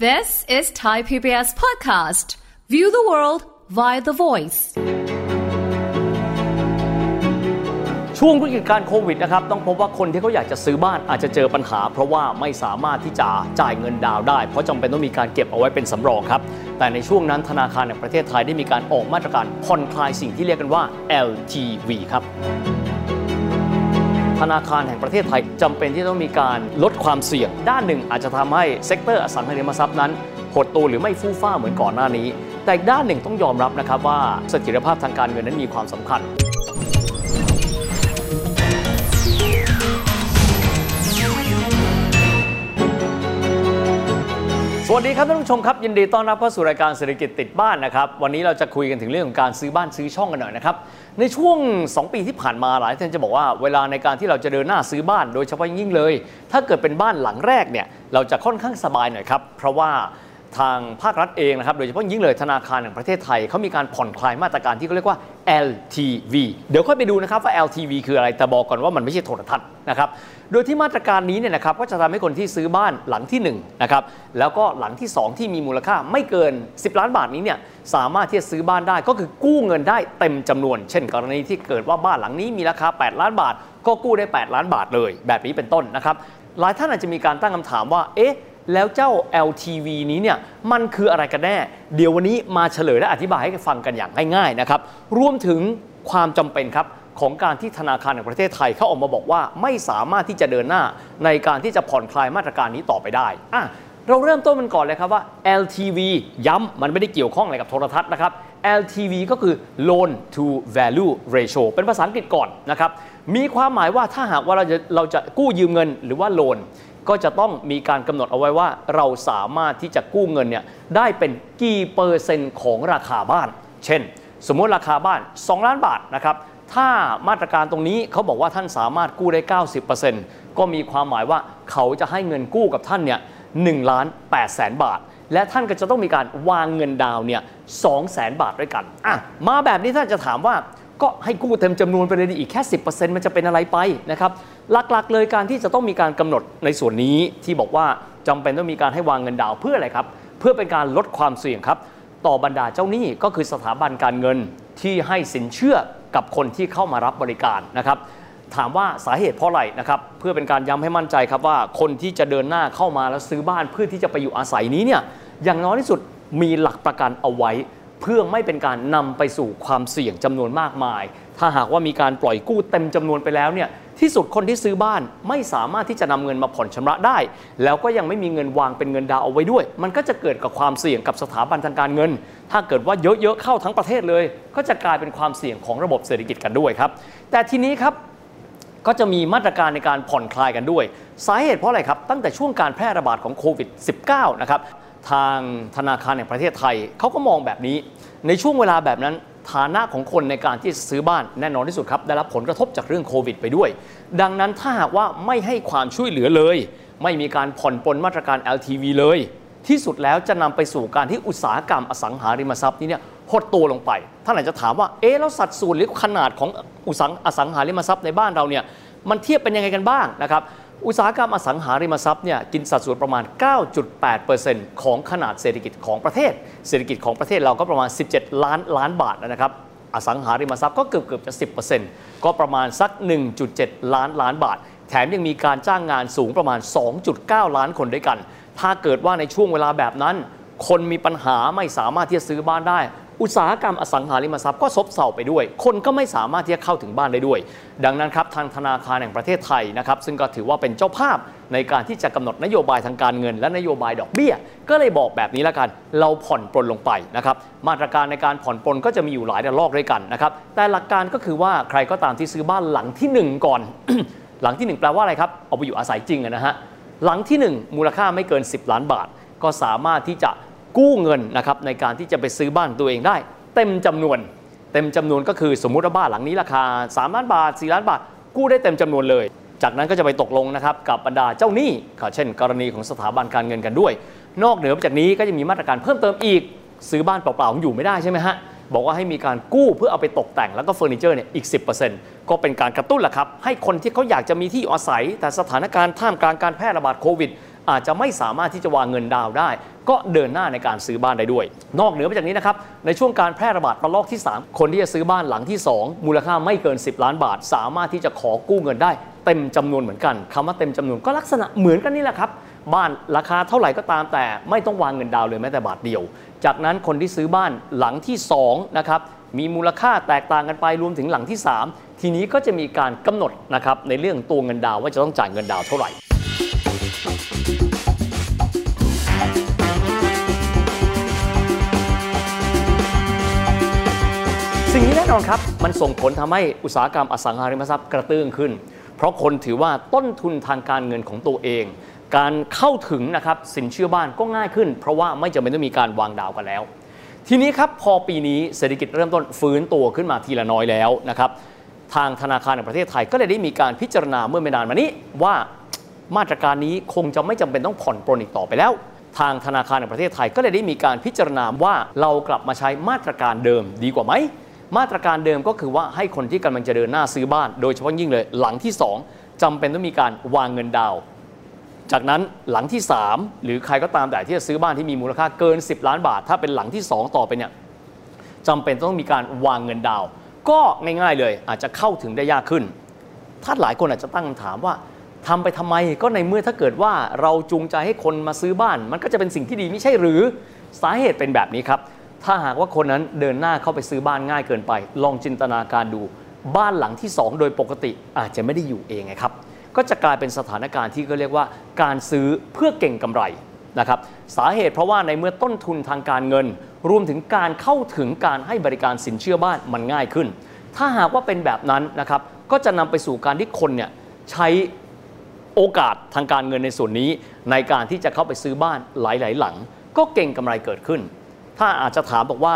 This is Thai PBS Podcast. View the world via the voice. ช่วงวิกฤตการโควิดนะครับ ต้องพบว่าคนที่เขาอยากจะซื้อบ้านอาจจะเจอปัญหา เพราะว่าไม่สามารถที่จะจ่ายเงินดาวน์ได้ เพราะจำเป็นต้องมีการเก็บเอาไว้เป็นสำรองครับ แต่ในช่วงนั้นธนาคารแห่งประเทศไทยได้มีการออกมาตรการผ่อนคลายสิ่งที่เรียกกันว่า LTV ครับ ธนาคารแห่งประเทศไทยจำเป็นที่ต้องมีการลดความเสี่ยง ด้านหนึ่งอาจจะทำให้ sector อสังหาริมทรัพย์นั้นหดตัวหรือไม่ฟู่ฟ้าเหมือนก่อนหน้านี้ แต่อีกด้านหนึ่งต้องยอมรับนะครับว่าเสถียรภาพทางการเงินนั้นมีความสำคัญ วัสดีครับท่านผู้ชมครับ ยินดีต้อนรับเข้าสู่รายการเศรษฐกิจติดบ้านนะครับ วันนี้เราจะคุยกันถึงเรื่องของการซื้อบ้านซื้อช่องกันหน่อยนะครับในช่วง 2 ปีที่ผ่านมาหลายท่านจะบอกว่าเวลาในการที่เราจะเดินหน้าซื้อบ้านโดยเฉพาะยิ่งเลย ถ้าเกิดเป็นบ้านหลังแรกเนี่ยเราจะค่อนข้างสบายหน่อยครับเพราะว่า ทางภาครัฐเองนะครับโดยเฉพาะยิ่งเลยธนาคารแห่งประเทศไทยเขามีการผ่อนคลายมาตรการที่เขาเรียกว่า LTV เดี๋ยวค่อยไปดูนะครับว่า LTV คืออะไรแต่บอกก่อนว่ามันไม่ใช่โทรทัศน์นะครับโดยที่มาตรการนี้เนี่ยนะครับก็จะทำให้คนที่ซื้อบ้านหลังที่1นะครับแล้วก็หลังที่ 2 ที่มีมูลค่าไม่เกิน 10 ล้านบาทนี้เนี่ยสามารถที่จะซื้อบ้านได้ก็คือกู้เงินได้เต็มจำนวน เช่น กรณีที่เกิดว่าบ้านหลังนี้มีราคา 8 ล้านบาท ก็กู้ได้ 8 ล้านบาทเลย แบบนี้เป็นต้นนะครับหลายท่านอาจจะมีการตั้งคำถามว่าเอ๊ะ แล้วเจ้า LTV นี้เนี่ยมันคืออะไรกันแน่ เดี๋ยววันนี้มาเฉลยและอธิบายให้ฟังกันอย่างง่ายๆนะครับรวมถึงความจำเป็นครับของการที่ธนาคารแห่งประเทศไทยเขาออกมาบอกว่าไม่สามารถที่จะเดินหน้าในการที่จะผ่อนคลายมาตรการนี้ต่อไปได้อะเราเริ่มต้นมันก่อนเลยครับว่า LTV ย้ำมันไม่ได้เกี่ยวข้องอะไรกับโทรทัศน์นะครับ LTV ก็คือ loan to value ratio เป็นภาษาอังกฤษก่อนนะครับ มีความหมายว่าถ้าหากว่าเราจะเราจะกู้ยืมเงินหรือว่าโลน ก็จะต้องมีการกำหนดเอาไว้ว่า เราสามารถที่จะกู้เงินเนี่ยได้เป็นกี่เปอร์เซ็นต์ของราคาบ้าน เช่น สมมุติราคาบ้าน 2 ล้านบาทนะครับถ้ามาตรการตรงนี้เขาบอกว่าท่านสามารถกู้ได้ 90%ก็มีความหมายว่าเขาจะให้เงินกู้กับท่านเนี่ยหนึ่งล้านแปดแสนบาท และท่านก็จะต้องมีการวางเงินดาวเนี่ยสองแสนบาทด้วยกันอะมาแบบนี้ท่านจะถามว่า ก็ให้กู้เต็มจำนวนไปเลยดีอีกแค่ 10%มันจะเป็นอะไรไปนะครับหลักๆ เลยการที่จะต้องมีการกำหนดในส่วนนี้ที่บอกว่าจำเป็นต้องมีการให้วางเงินดาวเพื่ออะไรครับเพื่อเป็นการลดความเสี่ยงครับต่อบรรดาเจ้าหนี้ก็คือสถาบันการเงินที่ให้สินเชื่อกับคนที่เข้ามารับบริการนะครับถามว่าสาเหตุเพราะอะไรนะครับเพื่อเป็นการย้ำให้มั่นใจครับว่าคนที่จะเดินหน้าเข้ามาแล้วซื้อบ้านเพื่อที่จะไปอยู่อาศัยนี้เนี่ยอย่างน้อยที่สุดมีหลักประกันเอาไว้ เพื่อไม่เป็นการนำไปสู่ความเสี่ยงจำนวนมากมาย ถ้าหากว่ามีการปล่อยกู้เต็มจำนวนไปแล้วเนี่ยที่สุดคนที่ซื้อบ้านไม่สามารถที่จะนำเงินมาผ่อนชำระได้ แล้วก็ยังไม่มีเงินวางเป็นเงินดาวเอาไว้ด้วย มันก็จะเกิดกับความเสี่ยงกับสถาบันทางการเงิน ถ้าเกิดว่าเยอะๆเข้าทั้งประเทศเลย ก็จะกลายเป็นความเสี่ยงของระบบเศรษฐกิจกันด้วยครับ แต่ทีนี้ครับก็จะมีมาตรการในการผ่อนคลายกันด้วย สาเหตุเพราะอะไรครับ ตั้งแต่ช่วงการแพร่ระบาดของโควิด -19 นะครับ ทางธนาคารแห่งประเทศไทยเขาก็มองแบบนี้ ในช่วงเวลาแบบนั้นฐานะของคนในการที่จะซื้อบ้านแน่นอนที่สุดครับ ได้รับผลกระทบจากเรื่องโควิดไปด้วย ดังนั้นถ้าหากว่าไม่ให้ความช่วยเหลือเลย ไม่มีการผ่อนปลนมาตรการ LTV เลย ที่สุดแล้วจะนำไปสู่การที่อุตสาหกรรมอสังหาริมทรัพย์นี้เนี่ยหดตัวลงไปท่านอาจจะถามว่าเอ๊ะแล้วสัดส่วนหรือขนาดของอุตสาหอสังหาริมทรัพย์ในบ้านเราเนี่ยมันเทียบเป็นยังไงกันบ้างนะครับ อุตสาหกรรมอสังหาริมทรัพย์เนี่ยกินสัดส่วนประมาณ 9.8%ของขนาดเศรษฐกิจของประเทศ เศรษฐกิจของประเทศเราก็ประมาณ 17 ล้านล้านบาทนะครับอสังหาริมทรัพย์ก็เกือบเกือบจะ 10%ก็ประมาณสัก 1.7 ล้านล้านบาท แถมยังมีการจ้างงานสูงประมาณ 2.9 ล้านคนด้วยกัน ถ้าเกิดว่าในช่วงเวลาแบบนั้น คนมีปัญหาไม่สามารถที่จะซื้อบ้านได้ อุตสาหกรรมอสังหาริมทรัพย์ก็ซบเซาไปด้วย คนก็ไม่สามารถที่จะเข้าถึงบ้านได้ด้วย ดังนั้นครับทางธนาคารแห่งประเทศไทยนะครับซึ่งก็ถือว่าเป็นเจ้าภาพในการที่จะกำหนดนโยบายทางการเงิน และนโยบายดอกเบี้ย ก็เลยบอกแบบนี้แล้วกัน เราผ่อนปลนลงไปนะครับมาตรการในการผ่อนปลนก็จะมีอยู่หลายระลอกด้วยกันนะครับแต่หลักการก็คือว่าใครก็ตามที่ซื้อบ้านหลังที่ 1 ก่อน หลังที่ 1 แปลว่าอะไรครับเอาไปอยู่อาศัยจริงนะฮะหลังที่ 1 มูลค่าไม่เกิน 10 ล้านบาท ก็สามารถที่จะ กู้เงินนะครับในการที่จะไปซื้อบ้านตัวเองได้ เต็มจำนวน เต็มจำนวนก็คือสมมุติว่าบ้านหลังนี้ราคา 3 ล้านบาท 4 ล้านบาท กู้ได้เต็มจำนวนเลย จากนั้นก็จะไปตกลงนะครับกับบรรดาเจ้าหนี้ค่ะเช่น กรณีของสถาบันการเงินกันด้วย นอกเหนือจากนี้ก็จะมีมาตรการเพิ่มเติมอีกซื้อบ้านเปล่าๆอยู่ไม่ได้ใช่ไหมฮะบอกว่าให้มีการกู้เพื่อเอาไปตกแต่งแล้วก็เฟอร์นิเจอร์เนี่ยอีก 10%ก็เป็นการกระตุ้นแหละครับ ให้คนที่เขาอยากจะมีที่อยู่อาศัย แต่สถานการณ์ท่ามกลางการแพร่ระบาดโควิด อาจจะไม่สามารถที่จะวางเงินดาวได้ ก็เดินหน้าในการซื้อบ้านได้ด้วย นอกเหนือไปจากนี้นะครับในช่วงการแพร่ระบาดระลอกที่ 3 คนที่จะซื้อบ้านหลังที่ 2 มูลค่าไม่เกิน 10 ล้านบาท สามารถที่จะขอกู้เงินได้เต็มจำนวนเหมือนกันคำว่าเต็มจำนวนก็ลักษณะเหมือนกันนี่แหละครับบ้านราคาเท่าไหร่ก็ตามแต่ไม่ต้องวางเงินดาวเลยแม้แต่บาทเดียว จากนั้นคนที่ซื้อบ้านหลังที่2นะครับมีมูลค่าแตกต่างกันไปรวมถึงหลังที่ 3 ทีนี้ก็จะมีการกำหนดนะครับในเรื่องตัวเงินดาวว่าจะต้องจ่ายเงินดาวเท่าไหร่ นี้แน่นอนครับ มันส่งผลทำให้อุตสาหกรรมอสังหาริมทรัพย์กระตื้องขึ้น เพราะคนถือว่าต้นทุนทางการเงินของตัวเอง การเข้าถึงนะครับสินเชื่อบ้านก็ง่ายขึ้น เพราะว่าไม่จำเป็นต้องมีการวางดาวกันแล้ว ทีนี้ครับพอปีนี้เศรษฐกิจเริ่มต้นฟื้นตัวขึ้นมาทีละน้อยแล้วนะครับทางธนาคารแห่งประเทศไทยก็เลยได้มีการพิจารณาเมื่อไม่นานมานี้ว่ามาตรการนี้คงจะไม่จำเป็นต้องผ่อนปรนอีกต่อไปแล้ว ทางธนาคารแห่งประเทศไทยก็เลยได้มีการพิจารณาว่าเรากลับมาใช้มาตรการเดิมดีกว่าไหม มาตรการเดิมก็คือว่าให้คนที่กำลังจะเดินหน้าซื้อบ้าน โดยเฉพาะยิ่งเลย หลังที่ 2จำเป็นต้องมีการวางเงินดาว จากนั้นหลังที่ 3 หรือใครก็ตามแต่ที่จะซื้อบ้านที่มีมูลค่าเกิน 10 ล้านบาท ถ้าเป็นหลังที่ 2 ต่อไปเนี่ยจำเป็นต้องมีการวางเงินดาว ก็ง่ายๆเลยอาจจะเข้าถึงได้ยากขึ้นถ้าหลายคนอาจจะตั้งคำถามว่าทำไปทำไมก็ในเมื่อถ้าเกิดว่าเราจูงใจให้คนมาซื้อบ้าน มันก็จะเป็นสิ่งที่ดีไม่ใช่หรือสาเหตุเป็นแบบนี้ครับ ถ้าหากว่าคนนั้นเดินหน้าเข้าไปซื้อบ้านง่ายเกินไป ลองจินตนาการดู บ้านหลังที่ 2 โดยปกติอาจจะไม่ได้อยู่เองไงครับ ก็จะกลายเป็นสถานการณ์ที่ก็เรียกว่าการซื้อเพื่อเก่งกำไรนะครับสาเหตุเพราะว่าในเมื่อต้นทุนทางการเงิน รวมถึงการเข้าถึงการให้บริการสินเชื่อบ้านมันง่ายขึ้น ถ้าหากว่าเป็นแบบนั้นนะครับก็จะนำไปสู่การที่คนเนี่ยใช้โอกาสทางการเงินในส่วนนี้ ในการที่จะเข้าไปซื้อบ้านหลาย ๆ หลัง ก็เก่งกำไรเกิดขึ้น ถ้าอาจจะถามบอกว่า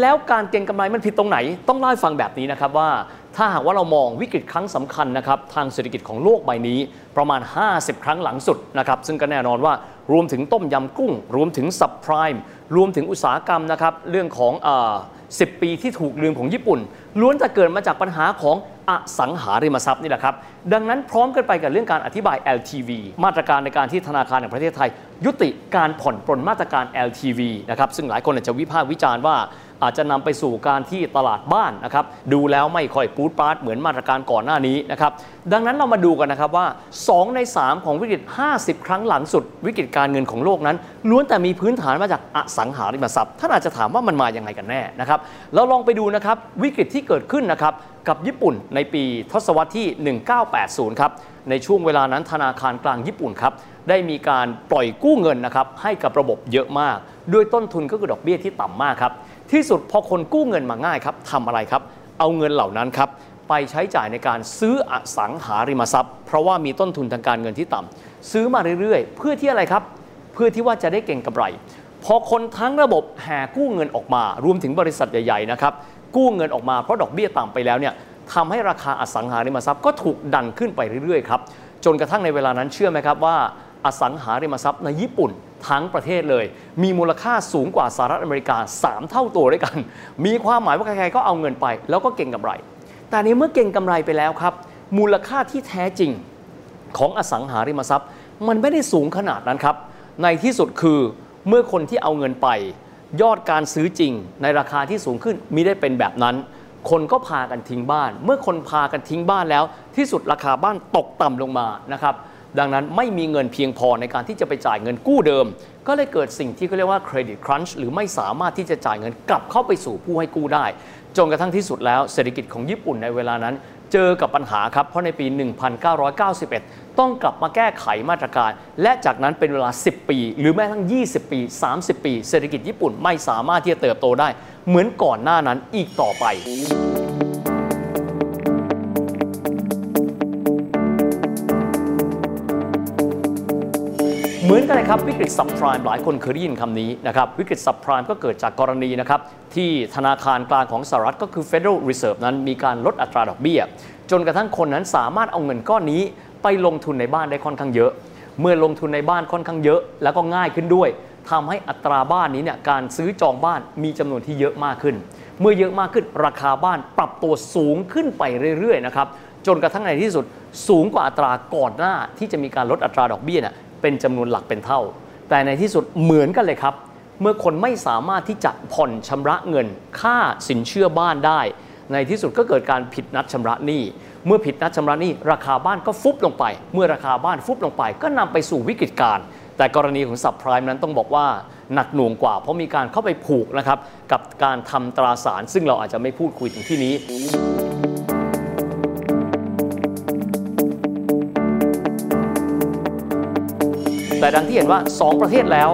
แล้วการเก็งกำไรมันผิดตรงไหน ต้องเล่าให้ฟังแบบนี้นะครับว่า ถ้าหากว่าเรามองวิกฤตครั้งสำคัญนะครับทางเศรษฐกิจของโลกใบนี้ ประมาณ 50 ครั้งหลังสุดนะครับซึ่งก็แน่นอนว่ารวมถึงต้มยำกุ้ง รวมถึงซับไพรม์รวมถึงอุตสาหกรรมนะครับเรื่องของเอ่อ10 ปีที่ถูกลืมของญี่ปุ่น ล้วนแต่เกิดมาจากปัญหาของ อสังหาริมทรัพย์นี่แหละครับ ดังนั้นพร้อมกันไปกับเรื่องการอธิบาย LTV มาตรการในการที่ธนาคารแห่งประเทศไทย ยุติการผ่อนปรนมาตรการ LTV นะครับซึ่งหลายคนอาจจะวิพากษ์วิจารณ์ว่า อาจจะนำไปสู่การที่ตลาดบ้านนะครับดูแล้วไม่ค่อยปูดปาร์ตเหมือนมาตรการก่อนหน้านี้นะครับดังนั้นเรามาดูกันนะครับว่า 2 ใน 3 ของวิกฤต 50 ครั้งหลังสุด วิกฤตการเงินของโลกนั้นล้วนแต่มีพื้นฐานมาจากอสังหาริมทรัพย์ท่านอาจจะถามว่ามันมาอย่างไงกันแน่นะครับเราลองไปดูนะครับวิกฤตที่เกิดขึ้นนะครับกับญี่ปุ่นในปีทศวรรษที่ 1980 ครับในช่วงเวลานั้นธนาคารกลางญี่ปุ่นครับได้มีการปล่อยกู้เงินนะครับให้กับระบบเยอะมาก ด้วยต้นทุนก็คือดอกเบี้ยที่ต่ำมากครับ ที่สุดพอคนกู้เงินมาง่ายครับทำอะไรครับ เอาเงินเหล่านั้นครับไปใช้จ่ายในการซื้ออสังหาริมทรัพย์ เพราะว่ามีต้นทุนทางการเงินที่ต่ำซื้อมาเรื่อยๆ เพื่อที่อะไรครับ เพื่อที่ว่าจะได้เก่งกำไร พอคนทั้งระบบแห่กู้เงินออกมา รวมถึงบริษัทใหญ่ๆนะครับกู้เงินออกมาเพราะดอกเบี้ยต่ำไปแล้วเนี่ยทำให้ราคาอสังหาริมทรัพย์ก็ถูกดันขึ้นไปเรื่อยๆครับจนกระทั่งในเวลานั้นเชื่อไหมครับว่า อสังหาริมทรัพย์ในญี่ปุ่น ทั้งประเทศเลย มีมูลค่าสูงกว่าสหรัฐอเมริกา 3 เท่าตัวด้วยกัน มีความหมายว่าใครๆก็เอาเงินไป แล้วก็เก่งกำไร แต่ในเมื่อเก่งกำไรไปแล้วครับ มูลค่าที่แท้จริงของอสังหาริมทรัพย์ มันไม่ได้สูงขนาดนั้นครับ ในที่สุดคือเมื่อคนที่เอาเงินไป ยอดการซื้อจริง ในราคาที่สูงขึ้นมิได้เป็นแบบนั้น คนก็พากันทิ้งบ้าน เมื่อคนพากันทิ้งบ้านแล้ว ที่สุดราคาบ้านตกต่ำลงมานะครับ ดังนั้นไม่มีเงินเพียงพอในการที่จะไปจ่ายเงินกู้เดิม ก็เลยเกิดสิ่งที่เขาเรียกว่าเครดิตครันช์หรือไม่สามารถที่จะจ่ายเงินกลับเข้าไปสู่ผู้ให้กู้ได้ จนกระทั่งที่สุดแล้วเศรษฐกิจของญี่ปุ่นในเวลานั้น เจอกับปัญหาครับ เพราะในปี 1991 ต้องกลับมาแก้ไขมาตรการ และจากนั้นเป็นเวลา 10 ปี หรือแม้กระทั่ง20 ปี 30 ปี เศรษฐกิจญี่ปุ่นไม่สามารถที่จะเติบโตได้ เหมือนก่อนหน้านั้นอีกต่อไป นกันเลยครับวิกฤตซับไพรม์หลายคนเคยได้ยินคำนี้นะครับวิกฤตซับไพรม์ก็เกิดจากกรณีนะครับที่ธนาคารกลางของสหรัฐก็คือ Federal Reserve นั้นมีการลดอัตราดอกเบี้ย จนกระทั่งคนนั้นสามารถเอาเงินก้อนนี้ไปลงทุนในบ้านได้ค่อนข้างเยอะ เมื่อลงทุนในบ้านค่อนข้างเยอะ แล้วก็ง่ายขึ้นด้วยทำให้อัตราบ้านนี้เนี่ยการซื้อจองบ้านมีจำนวนที่เยอะมากขึ้น เมื่อเยอะมากขึ้นราคาบ้านปรับตัวสูงขึ้นไปเรื่อยๆนะครับจนกระทั่งในที่สุดสูงกว่าอัตราก่อนหน้าที่จะมีการลดอัตราดอกเบี้ย เป็นจำนวนหลักเป็นเท่า แต่ในที่สุดเหมือนกันเลยครับ เมื่อคนไม่สามารถที่จะผ่อนชำระเงิน ค่าสินเชื่อบ้านได้ ในที่สุดก็เกิดการผิดนัดชำระหนี้เมื่อผิดนัดชำระหนี้ราคาบ้านก็ฟุบลงไป เมื่อราคาบ้านฟุบลงไป ก็นำไปสู่วิกฤตการณ์แต่กรณีของสับไพรม์นั้นต้องบอกว่าหนักหน่วงกว่า เพราะมีการเข้าไปผูกนะครับกับการทำตราสาร ซึ่งเราอาจจะไม่พูดคุยถึงที่นี้ แต่ดังที่เห็นว่า 2 ประเทศแล้ว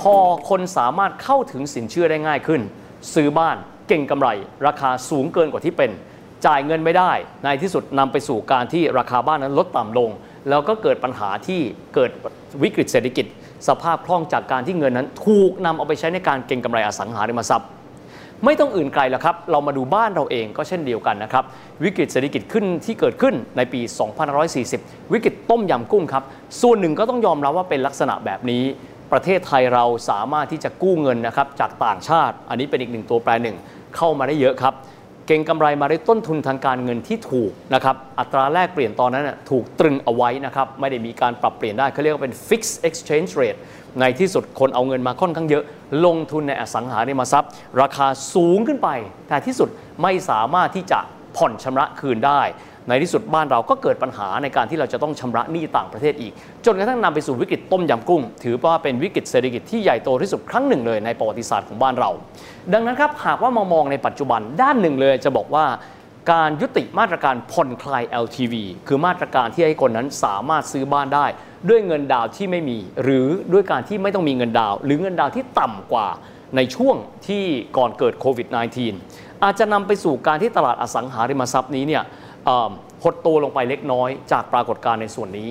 พอคนสามารถเข้าถึงสินเชื่อได้ง่ายขึ้น ซื้อบ้านเก่งกำไร ราคาสูงเกินกว่าที่เป็น จ่ายเงินไม่ได้ ในที่สุดนำไปสู่การที่ราคาบ้านนั้นลดต่ำลง แล้วก็เกิดปัญหาที่เกิดวิกฤตเศรษฐกิจ สภาพคล่องจากการที่เงินนั้น ถูกนำเอาไปใช้ในการเก็งกำไรอสังหาริมทรัพย์ ไม่ต้องอื่นไกลหรอกครับ เรามาดูบ้านเราเองก็เช่นเดียวกันนะครับ วิกฤตเศรษฐกิจขึ้นที่เกิดขึ้นในปี 2540 วิกฤตต้มยำกุ้งครับ ส่วนหนึ่งก็ต้องยอมรับว่าเป็นลักษณะแบบนี้ ประเทศไทยเราสามารถที่จะกู้เงินนะครับจากต่างชาติ อันนี้เป็นอีกหนึ่งตัวแปรหนึ่งเข้ามาได้เยอะครับ เก่งกำไรมาได้ต้นทุนทางการเงินที่ถูกนะครับอัตราแลกเปลี่ยนตอนนั้นนะถูกตรึงเอาไว้นะครับไม่ได้มีการปรับเปลี่ยนได้เขาเรียกว่าเป็น fixed exchange rate ในที่สุดคนเอาเงินมาค่อนข้างเยอะ ลงทุนในอสังหาริมทรัพย์ ราคาสูงขึ้นไป แต่ที่สุดไม่สามารถที่จะผ่อนชำระคืนได้ ในที่สุดบ้านเราก็เกิดปัญหาในการที่เราจะต้องชำระหนี้ต่างประเทศอีก จนกระทั่งนำไปสู่วิกฤตต้มยำกุ้ง ถือว่าเป็นวิกฤตเศรษฐกิจที่ใหญ่โตที่สุดครั้งหนึ่งเลยในประวัติศาสตร์ของบ้านเรา ดังนั้นครับหากว่ามามองในปัจจุบันด้านหนึ่งเลยจะบอกว่าการยุติมาตรการผ่อนคลาย LTV คือมาตรการที่ให้คนนั้นสามารถซื้อบ้านได้ ด้วยเงินดาวที่ไม่มี หรือด้วยการที่ไม่ต้องมีเงินดาว หรือเงินดาวที่ต่ำกว่าในช่วงที่ก่อนเกิดโควิด -19 อาจจะนำไปสู่การที่ตลาดอสังหาริมทรัพย์นี้เนี่ย หดตัวลงไปเล็กน้อย จากปรากฏการณ์ในส่วนนี้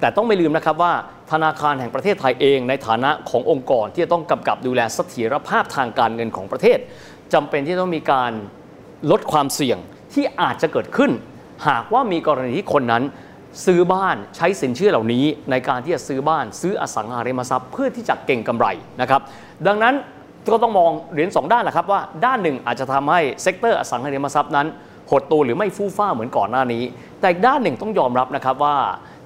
แต่ต้องไม่ลืมนะครับว่าธนาคารแห่งประเทศไทยเองในฐานะขององค์กรที่จะต้องกำกับดูแลเสถียรภาพทางการเงินของประเทศจำเป็นที่ต้องมีการลดความเสี่ยงที่อาจจะเกิดขึ้น หากว่ามีกรณีที่คนนั้นซื้อบ้านใช้สินเชื่อเหล่านี้ ในการที่จะซื้อบ้านซื้ออสังหาริมทรัพย์เพื่อที่จะเก่งกำไรนะครับดังนั้นก็ต้องมองเหรียญสองด้านแหละครับว่าด้านหนึ่งอาจจะทำให้ sector อสังหาริมทรัพย์นั้น หดตัวหรือไม่ฟู่ฟ่าเหมือนก่อนหน้านี้ แต่อีกด้านหนึ่งต้องยอมรับนะครับว่า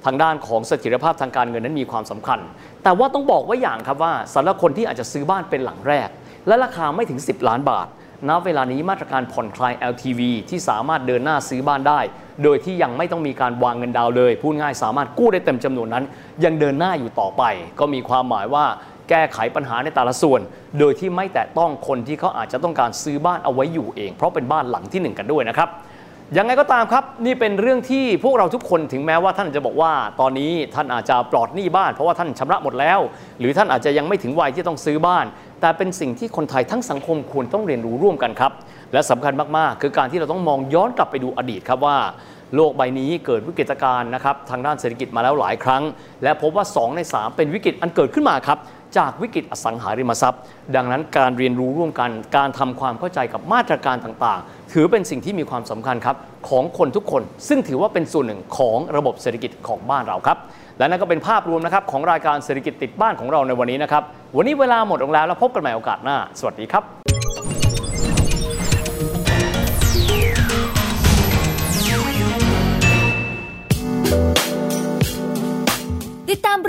ทางด้านของเสถียรภาพทางการเงินนั้นมีความสำคัญ แต่ว่าต้องบอกว่าอย่างนี้ครับว่าสำหรับคนที่อาจจะซื้อบ้านเป็นหลังแรก และราคาไม่ถึง 10 ล้านบาทณเวลานี้มาตรการผ่อนคลาย LTV ที่สามารถเดินหน้าซื้อบ้านได้ โดยที่ยังไม่ต้องมีการวางเงินดาวน์เลย พูดง่ายสามารถกู้ได้เต็มจำนวนนั้น ยังเดินหน้าอยู่ต่อไป ก็มีความหมายว่าแก้ไขปัญหาในแต่ละส่วน โดยที่ไม่แตะต้องคนที่เขาอาจจะต้องการซื้อบ้านเอาไว้อยู่เอง เพราะเป็นบ้านหลังที่หนึ่งกันด้วยนะครับยังไงก็ตามครับ นี่เป็นเรื่องที่พวกเราทุกคนถึงแม้ว่าท่านจะบอกว่า ตอนนี้ท่านอาจจะปลอดหนี้บ้าน เพราะว่าท่านชำระหมดแล้ว หรือท่านอาจจะยังไม่ถึงวัยที่ต้องซื้อบ้าน แต่เป็นสิ่งที่คนไทยทั้งสังคมควรต้องเรียนรู้ร่วมกันครับ และสำคัญมากๆ คือการที่เราต้องมองย้อนกลับไปดูอดีตครับว่า โลกใบนี้เกิดวิกฤตการณ์นะครับทางด้านเศรษฐกิจมาแล้วหลายครั้ง และพบว่า 2 ใน 3 เป็นวิกฤตอันเกิดขึ้นมาครับจากวิกฤตอสังหาริมทรัพย์ ดังนั้นการเรียนรู้ร่วมกันการทำความเข้าใจกับมาตรการต่างๆ ถือเป็นสิ่งที่มีความสำคัญครับของคนทุกคน ซึ่งถือว่าเป็นส่วนหนึ่งของระบบเศรษฐกิจของบ้านเราครับ และนั่นก็เป็นภาพรวมนะครับของรายการเศรษฐกิจติดบ้านของเราในวันนี้นะครับวันนี้เวลาหมดลงแล้วแล้วพบกันใหม่โอกาสหน้า สวัสดีครับ